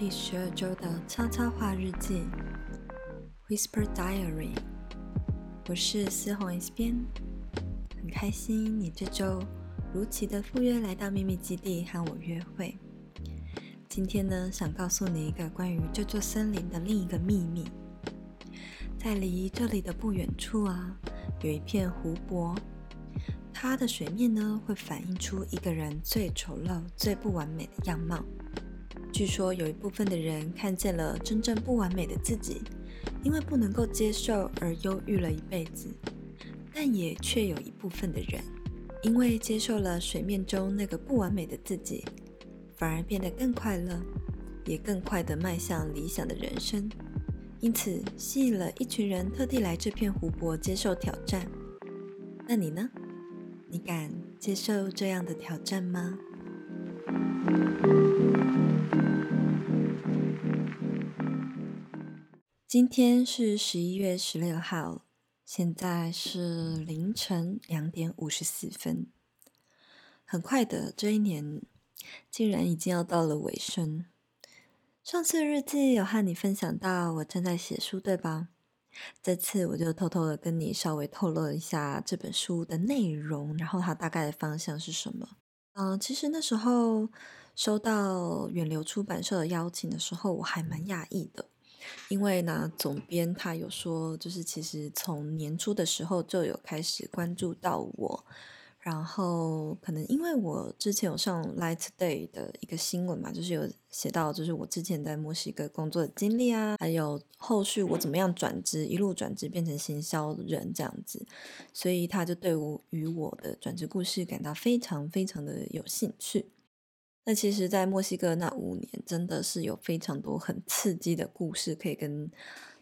第十二周的悄悄话日记 （Whisper Diary）。我是思红 S 编，很开心你这周如期的赴约来到秘密基地和我约会。今天呢，想告诉你一个关于这座森林的另一个秘密。在离这里的不远处啊，有一片湖泊。它的水面呢，会反映出一个人最丑陋、最不完美的样貌。据说有一部分的人看见了真正不完美的自己，因为不能够接受而忧郁了一辈子；但也却有一部分的人，因为接受了水面中那个不完美的自己，反而变得更快乐，也更快地迈向理想的人生。因此，吸引了一群人特地来这片湖泊接受挑战。那你呢？你敢接受这样的挑战吗？今天是十一月十六号，现在是凌晨两点五十四分。很快的，这一年竟然已经要到了尾声。上次日记有和你分享到，我正在写书，对吧？这次我就偷偷的跟你稍微透露一下这本书的内容，然后它大概的方向是什么。嗯、其实那时候收到远流出版社的邀请的时候，我还蛮讶异的，因为呢，总编他有说，就是其实从年初的时候就有开始关注到我。然后可能因为我之前有上《Light Day》的一个新闻嘛，就是有写到，就是我之前在墨西哥工作的经历啊，还有后续我怎么样转职，一路转职变成行销人这样子，所以他就对我与我的转职故事感到非常非常的有兴趣。那其实，在墨西哥那五年，真的是有非常多很刺激的故事可以跟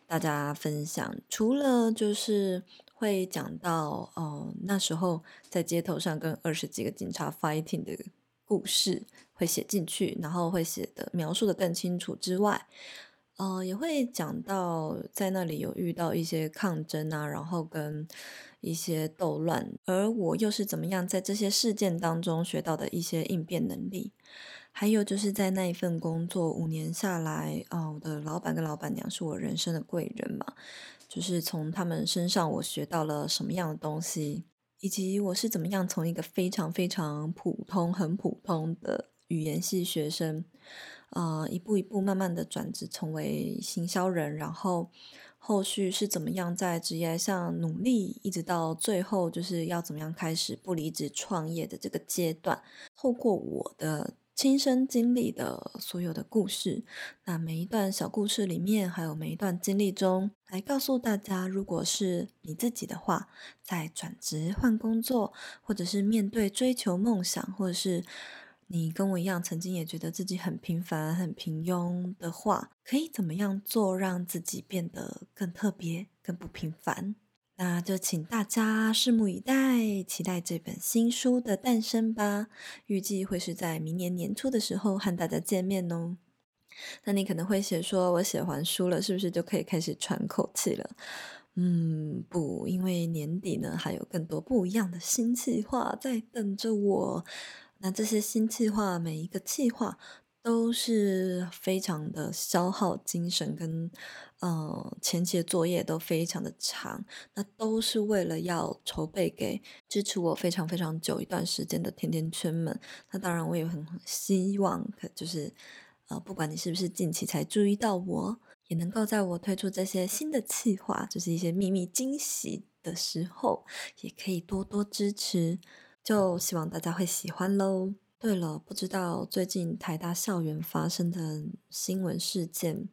大家分享，除了就是。会讲到，哦，那时候在街头上跟二十几个警察 fighting 的故事会写进去，然后会写的描述的更清楚之外，呃，也会讲到在那里有遇到一些抗争啊，然后跟一些斗乱，而我又是怎么样在这些事件当中学到的一些应变能力，还有就是在那一份工作五年下来，哦，我的老板跟老板娘是我人生的贵人嘛。就是从他们身上，我学到了什么样的东西，以及我是怎么样从一个非常非常普通、很普通的语言系学生，呃，一步一步慢慢的转职成为行销人，然后后续是怎么样在职业上努力，一直到最后就是要怎么样开始不离职创业的这个阶段，透过我的。亲身经历的所有的故事，那每一段小故事里面，还有每一段经历中，来告诉大家，如果是你自己的话，在转职换工作，或者是面对追求梦想，或者是你跟我一样，曾经也觉得自己很平凡、很平庸的话，可以怎么样做，让自己变得更特别、更不平凡？那就请大家拭目以待，期待这本新书的诞生吧。预计会是在明年年初的时候和大家见面哦。那你可能会写说，我写完书了，是不是就可以开始喘口气了？嗯，不，因为年底呢，还有更多不一样的新计划在等着我。那这些新计划，每一个计划。都是非常的消耗精神跟，跟呃前期的作业都非常的长，那都是为了要筹备给支持我非常非常久一段时间的甜甜圈们。那当然，我也很希望，可就是呃，不管你是不是近期才注意到我，也能够在我推出这些新的计划，就是一些秘密惊喜的时候，也可以多多支持。就希望大家会喜欢喽。对了，不知道最近台大校园发生的新闻事件，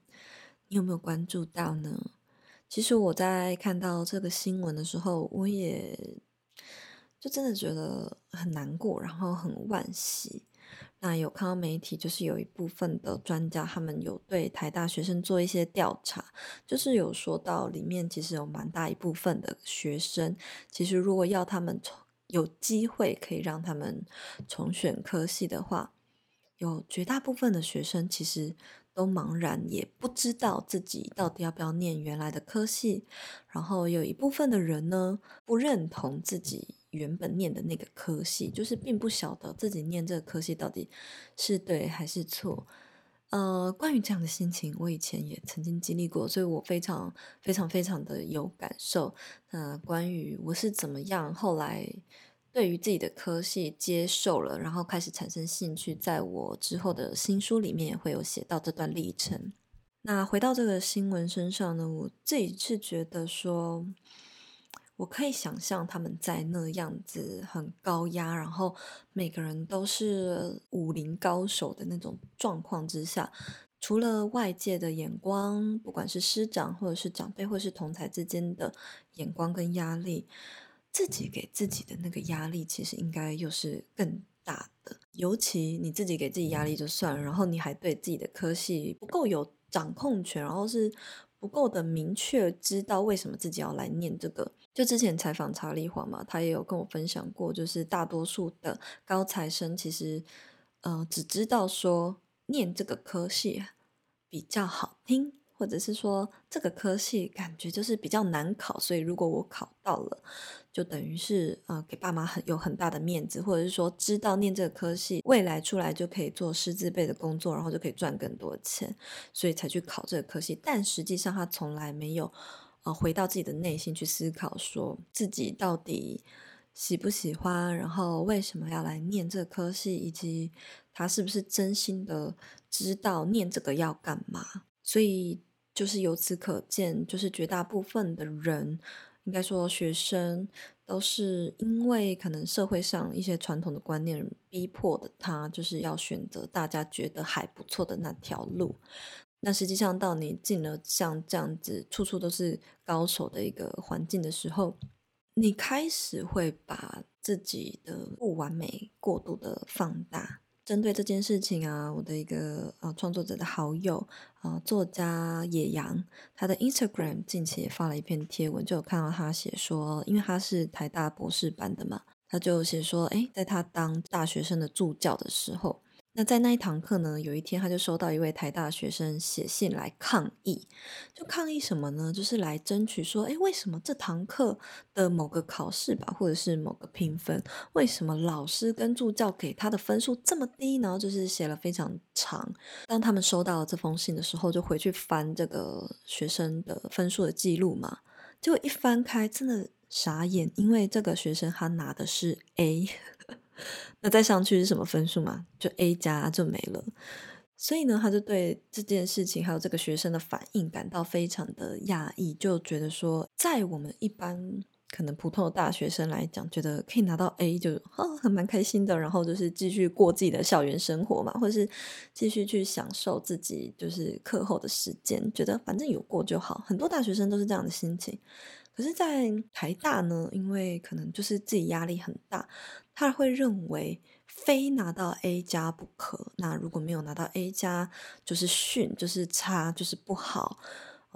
你有没有关注到呢？其实我在看到这个新闻的时候，我也就真的觉得很难过，然后很惋惜。那有看到媒体，就是有一部分的专家，他们有对台大学生做一些调查，就是有说到里面其实有蛮大一部分的学生，其实如果要他们从有机会可以让他们重选科系的话，有绝大部分的学生其实都茫然，也不知道自己到底要不要念原来的科系。然后有一部分的人呢，不认同自己原本念的那个科系，就是并不晓得自己念这个科系到底是对还是错。呃，关于这样的心情，我以前也曾经经历过，所以我非常非常非常的有感受。那、关于我是怎么样后来对于自己的科系接受了，然后开始产生兴趣，在我之后的新书里面也会有写到这段历程。那回到这个新闻身上呢，我自己是觉得说。我可以想象他们在那样子很高压，然后每个人都是武林高手的那种状况之下，除了外界的眼光，不管是师长或者是长辈，或者是同才之间的眼光跟压力，自己给自己的那个压力，其实应该又是更大的。尤其你自己给自己压力就算了，然后你还对自己的科系不够有掌控权，然后是。不够的明确知道为什么自己要来念这个，就之前采访查理华嘛，他也有跟我分享过，就是大多数的高材生其实，呃，只知道说念这个科系比较好听。或者是说这个科系感觉就是比较难考，所以如果我考到了，就等于是呃给爸妈很有很大的面子，或者是说知道念这个科系未来出来就可以做师字辈的工作，然后就可以赚更多钱，所以才去考这个科系。但实际上他从来没有呃回到自己的内心去思考，说自己到底喜不喜欢，然后为什么要来念这科系，以及他是不是真心的知道念这个要干嘛。所以就是由此可见，就是绝大部分的人，应该说学生，都是因为可能社会上一些传统的观念逼迫的他，就是要选择大家觉得还不错的那条路。那实际上，到你进了像这样子处处都是高手的一个环境的时候，你开始会把自己的不完美过度的放大。针对这件事情啊，我的一个呃创作者的好友啊、作家野羊，他的 Instagram 近期也发了一篇贴文，就有看到他写说，因为他是台大博士班的嘛，他就写说，诶，在他当大学生的助教的时候。那在那一堂课呢，有一天他就收到一位台大学生写信来抗议，就抗议什么呢？就是来争取说，诶，为什么这堂课的某个考试吧，或者是某个评分，为什么老师跟助教给他的分数这么低呢？就是写了非常长。当他们收到这封信的时候，就回去翻这个学生的分数的记录嘛，结果一翻开，真的傻眼，因为这个学生他拿的是 A。那再上去是什么分数嘛？就 A 加就没了。所以呢，他就对这件事情还有这个学生的反应感到非常的讶异，就觉得说，在我们一般可能普通的大学生来讲，觉得可以拿到 A 就啊，还蛮开心的，然后就是继续过自己的校园生活嘛，或者是继续去享受自己就是课后的时间，觉得反正有过就好。很多大学生都是这样的心情。可是，在台大呢，因为可能就是自己压力很大，他会认为非拿到 A 加不可。那如果没有拿到 A 加，就是逊，就是差，就是不好。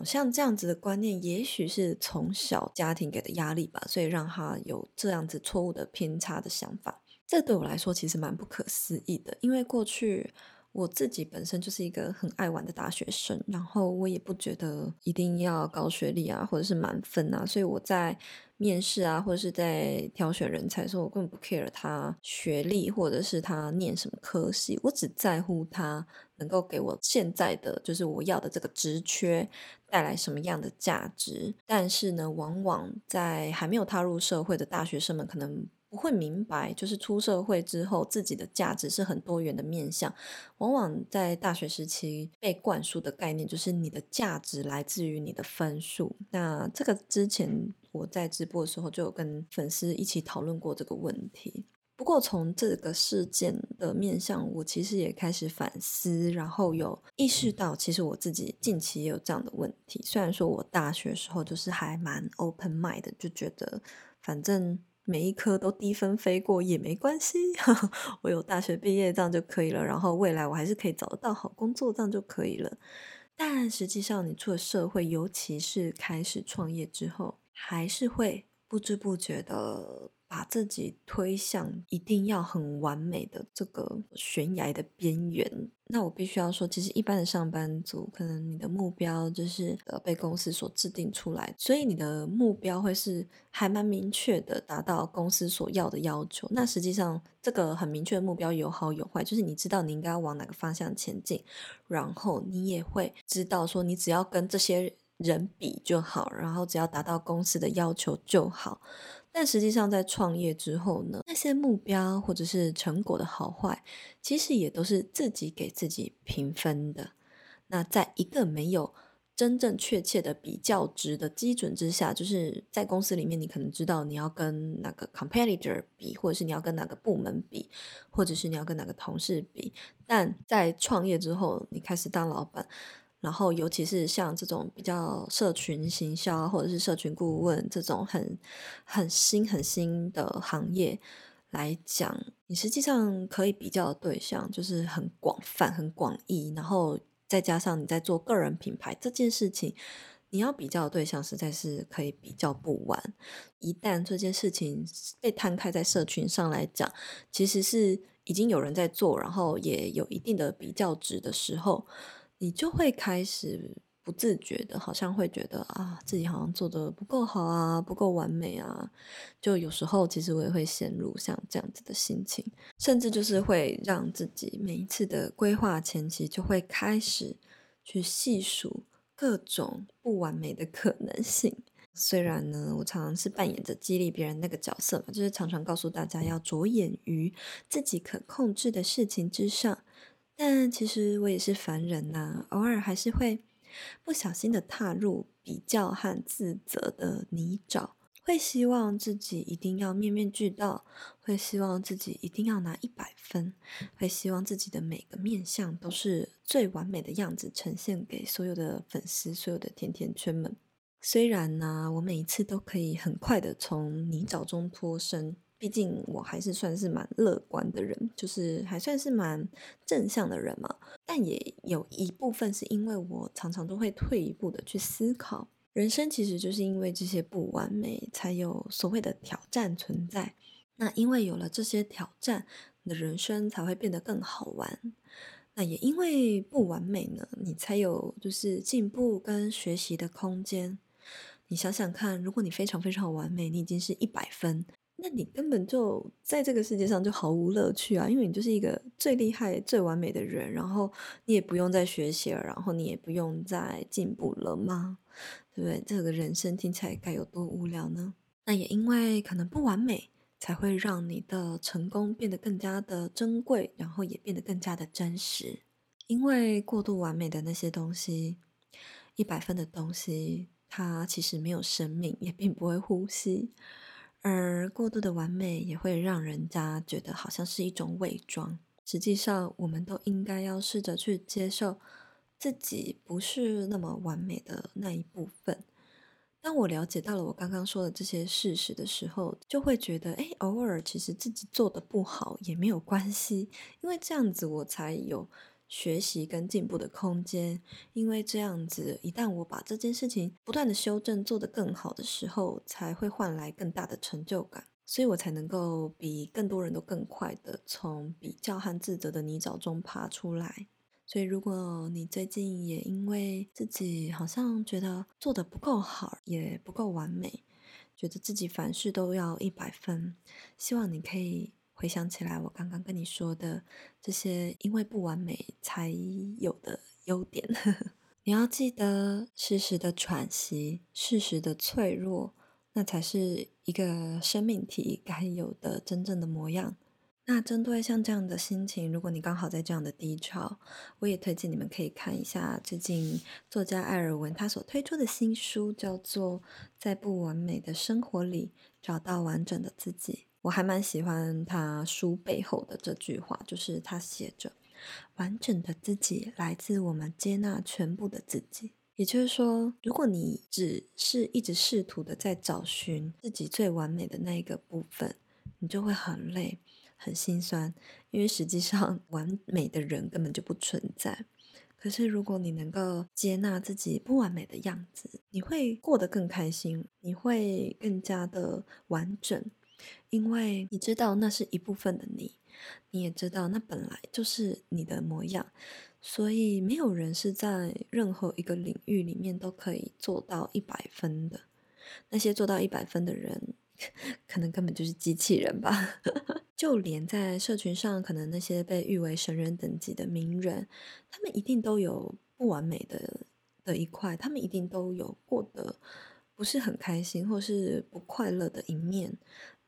像这样子的观念，也许是从小家庭给的压力吧，所以让他有这样子错误的偏差的想法。这对我来说其实蛮不可思议的，因为过去。我自己本身就是一个很爱玩的大学生，然后我也不觉得一定要高学历啊，或者是满分啊，所以我在面试啊，或者是在挑选人才的时候，我根本不 care 他学历或者是他念什么科系，我只在乎他能够给我现在的就是我要的这个职缺带来什么样的价值。但是呢，往往在还没有踏入社会的大学生们可能。不会明白，就是出社会之后，自己的价值是很多元的面向。往往在大学时期被灌输的概念，就是你的价值来自于你的分数。那这个之前我在直播的时候就有跟粉丝一起讨论过这个问题。不过从这个事件的面向，我其实也开始反思，然后有意识到，其实我自己近期也有这样的问题。虽然说我大学时候就是还蛮 open mind 的，就觉得反正。每一科都低分飞过也没关系，我有大学毕业证就可以了。然后未来我还是可以找得到好工作，这样就可以了。但实际上，你出了社会，尤其是开始创业之后，还是会不知不觉的把自己推向一定要很完美的这个悬崖的边缘。那我必须要说，其实一般的上班族，可能你的目标就是呃被公司所制定出来，所以你的目标会是还蛮明确的，达到公司所要的要求。那实际上这个很明确的目标有好有坏，就是你知道你应该要往哪个方向前进，然后你也会知道说你只要跟这些人比就好，然后只要达到公司的要求就好。但实际上，在创业之后呢，那些目标或者是成果的好坏，其实也都是自己给自己评分的。那在一个没有真正确切的比较值的基准之下，就是在公司里面，你可能知道你要跟哪个 competitor 比，或者是你要跟哪个部门比，或者是你要跟哪个同事比。但在创业之后，你开始当老板。然后，尤其是像这种比较社群行销或者是社群顾问这种很很新很新的行业来讲，你实际上可以比较的对象就是很广泛、很广义。然后再加上你在做个人品牌这件事情，你要比较的对象实在是可以比较不完。一旦这件事情被摊开在社群上来讲，其实是已经有人在做，然后也有一定的比较值的时候。你就会开始不自觉的，好像会觉得啊，自己好像做的不够好啊，不够完美啊。就有时候，其实我也会陷入像这样子的心情，甚至就是会让自己每一次的规划前期，就会开始去细数各种不完美的可能性。虽然呢，我常常是扮演着激励别人那个角色嘛，就是常常告诉大家要着眼于自己可控制的事情之上。但其实我也是凡人呐，偶尔还是会不小心的踏入比较和自责的泥沼，会希望自己一定要面面俱到，会希望自己一定要拿一百分，会希望自己的每个面相都是最完美的样子呈现给所有的粉丝、所有的甜甜圈们。虽然呢，我每一次都可以很快的从泥沼中脱身。毕竟我还是算是蛮乐观的人，就是还算是蛮正向的人嘛。但也有一部分是因为我常常都会退一步的去思考，人生其实就是因为这些不完美，才有所谓的挑战存在。那因为有了这些挑战，你的人生才会变得更好玩。那也因为不完美呢，你才有就是进步跟学习的空间。你想想看，如果你非常非常完美，你已经是一百分。那你根本就在这个世界上就毫无乐趣啊，因为你就是一个最厉害、最完美的人，然后你也不用再学习了，然后你也不用再进步了吗？对不对？这个人生听起来该有多无聊呢？那也因为可能不完美，才会让你的成功变得更加的珍贵，然后也变得更加的真实。因为过度完美的那些东西，一百分的东西，它其实没有生命，也并不会呼吸。而过度的完美也会让人家觉得好像是一种伪装。实际上，我们都应该要试着去接受自己不是那么完美的那一部分。当我了解到了我刚刚说的这些事实的时候，就会觉得，诶，偶尔其实自己做的不好也没有关系，因为这样子我才有。学习跟进步的空间，因为这样子，一旦我把这件事情不断的修正，做得更好的时候，才会换来更大的成就感，所以我才能够比更多人都更快的从比较和自责的泥沼中爬出来。所以，如果你最近也因为自己好像觉得做得不够好，也不够完美，觉得自己凡事都要一百分，希望你可以。回想起来，我刚刚跟你说的这些，因为不完美才有的优点，你要记得适时的喘息，适时的脆弱，那才是一个生命体该有的真正的模样。那针对像这样的心情，如果你刚好在这样的低潮，我也推荐你们可以看一下最近作家艾尔文他所推出的新书，叫做《在不完美的生活里找到完整的自己》。我还蛮喜欢他书背后的这句话，就是他写着：“完整的自己来自我们接纳全部的自己。”也就是说，如果你只是一直试图的在找寻自己最完美的那一个部分，你就会很累、很心酸，因为实际上完美的人根本就不存在。可是如果你能够接纳自己不完美的样子，你会过得更开心，你会更加的完整，因为你知道那是一部分的你，你也知道那本来就是你的模样。所以没有人是在任何一个领域里面都可以做到一百分的。那些做到一百分的人，可能根本就是机器人吧。就连在社群上，可能那些被誉为神人等级的名人，他们一定都有不完美的的一块，他们一定都有过得不是很开心或是不快乐的一面。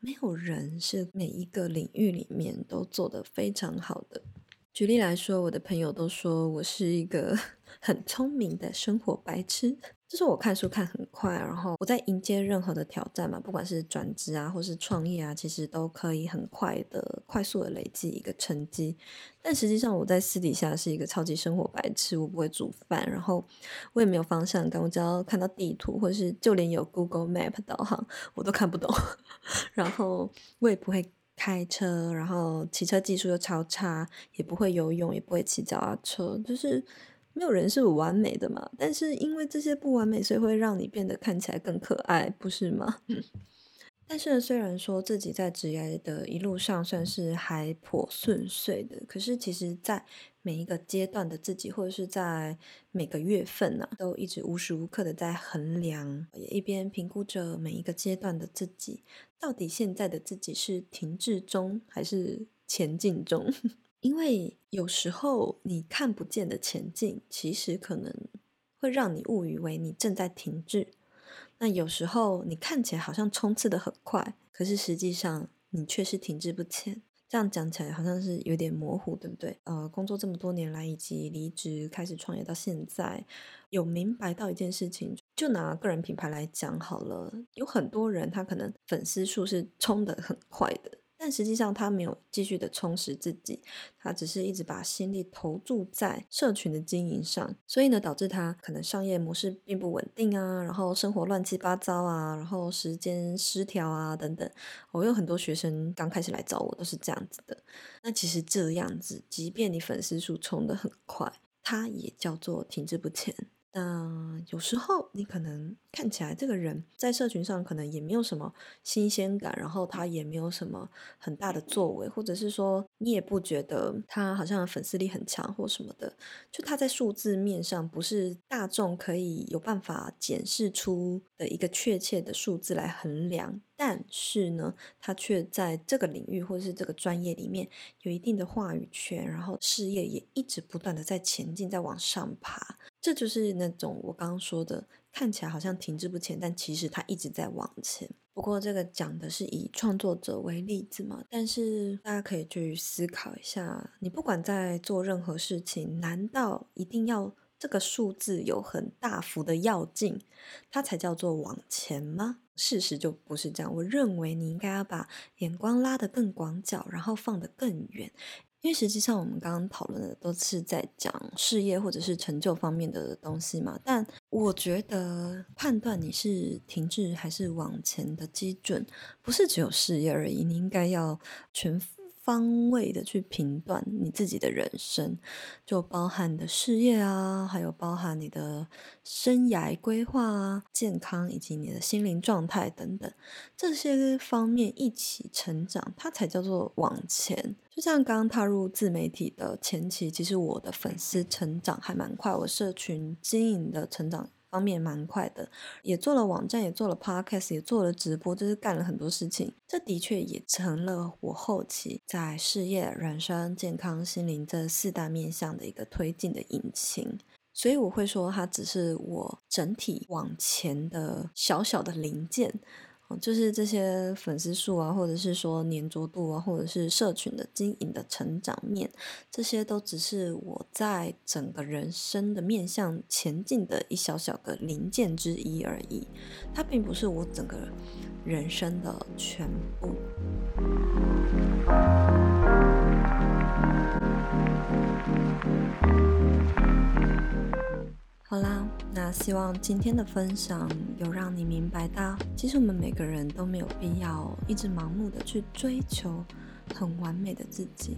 没有人是每一个领域里面都做得非常好的。举例来说，我的朋友都说我是一个 很聪明的生活白痴，就是我看书看很快，然后我在迎接任何的挑战嘛，不管是转职啊，或是创业啊，其实都可以很快的、快速的累积一个成绩。但实际上，我在私底下是一个超级生活白痴，我不会煮饭，然后我也没有方向感，我只要看到地图，或是就连有 Google Map 导航，我都看不懂，然后我也不会。开车，然后骑车技术又超差，也不会游泳，也不会骑脚踏车，就是没有人是完美的嘛。但是因为这些不完美，所以会让你变得看起来更可爱，不是吗？但是虽然说自己在职业的一路上算是还颇顺遂的，可是其实，在每一个阶段的自己，或者是在每个月份呢、啊，都一直无时无刻的在衡量，也一边评估着每一个阶段的自己，到底现在的自己是停滞中还是前进中？因为有时候你看不见的前进，其实可能会让你误以为你正在停滞。那有时候你看起来好像冲刺的很快，可是实际上你却是停滞不前。这样讲起来好像是有点模糊，对不对？呃，工作这么多年来，以及离职开始创业到现在，有明白到一件事情，就拿个人品牌来讲好了，有很多人他可能粉丝数是冲的很快的。但实际上，他没有继续的充实自己，他只是一直把心力投注在社群的经营上，所以呢，导致他可能商业模式并不稳定啊，然后生活乱七八糟啊，然后时间失调啊等等。我有很多学生刚开始来找我都是这样子的。那其实这样子，即便你粉丝数冲得很快，它也叫做停滞不前。那有时候你可能看起来这个人在社群上可能也没有什么新鲜感，然后他也没有什么很大的作为，或者是说你也不觉得他好像粉丝力很强或什么的，就他在数字面上不是大众可以有办法检视出的一个确切的数字来衡量，但是呢，他却在这个领域或者是这个专业里面有一定的话语权，然后事业也一直不断的在前进，在往上爬。这就是那种我刚刚说的，看起来好像停滞不前，但其实他一直在往前。不过这个讲的是以创作者为例子嘛，但是大家可以去思考一下，你不管在做任何事情，难道一定要这个数字有很大幅的要进，它才叫做往前吗？事实就不是这样。我认为你应该要把眼光拉得更广角，然后放得更远。因为实际上，我们刚刚讨论的都是在讲事业或者是成就方面的东西嘛。但我觉得判断你是停滞还是往前的基准，不是只有事业而已。你应该要全方位的去评断你自己的人生，就包含你的事业啊，还有包含你的生涯规划啊、健康以及你的心灵状态等等这些方面一起成长，它才叫做往前。就像刚踏入自媒体的前期，其实我的粉丝成长还蛮快，我社群经营的成长。方面蛮快的，也做了网站，也做了 podcast，也做了直播，就是干了很多事情。这的确也成了我后期在事业、人生、健康、心灵这四大面向的一个推进的引擎。所以我会说，它只是我整体往前的小小的零件。就是这些粉丝数啊，或者是说黏着度啊，或者是社群的经营的成长面，这些都只是我在整个人生的面向前进的一小小的零件之一而已，它并不是我整个人生的全部。好啦，那希望今天的分享有让你明白到，其实我们每个人都没有必要一直盲目的去追求很完美的自己。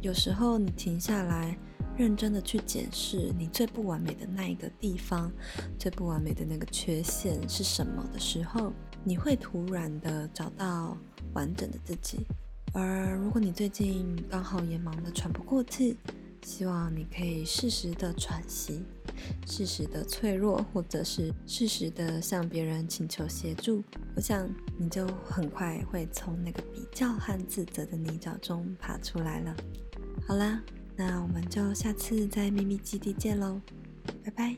有时候你停下来，认真的去检视你最不完美的那一个地方，最不完美的那个缺陷是什么的时候，你会突然的找到完整的自己。而如果你最近刚好也忙得喘不过气，希望你可以适时的喘息适时的脆弱或者是适时的向别人请求协助。我想你就很快会从那个比较和自责的泥沼中爬出来了。好啦那我们就下次在秘密基地见喽拜拜。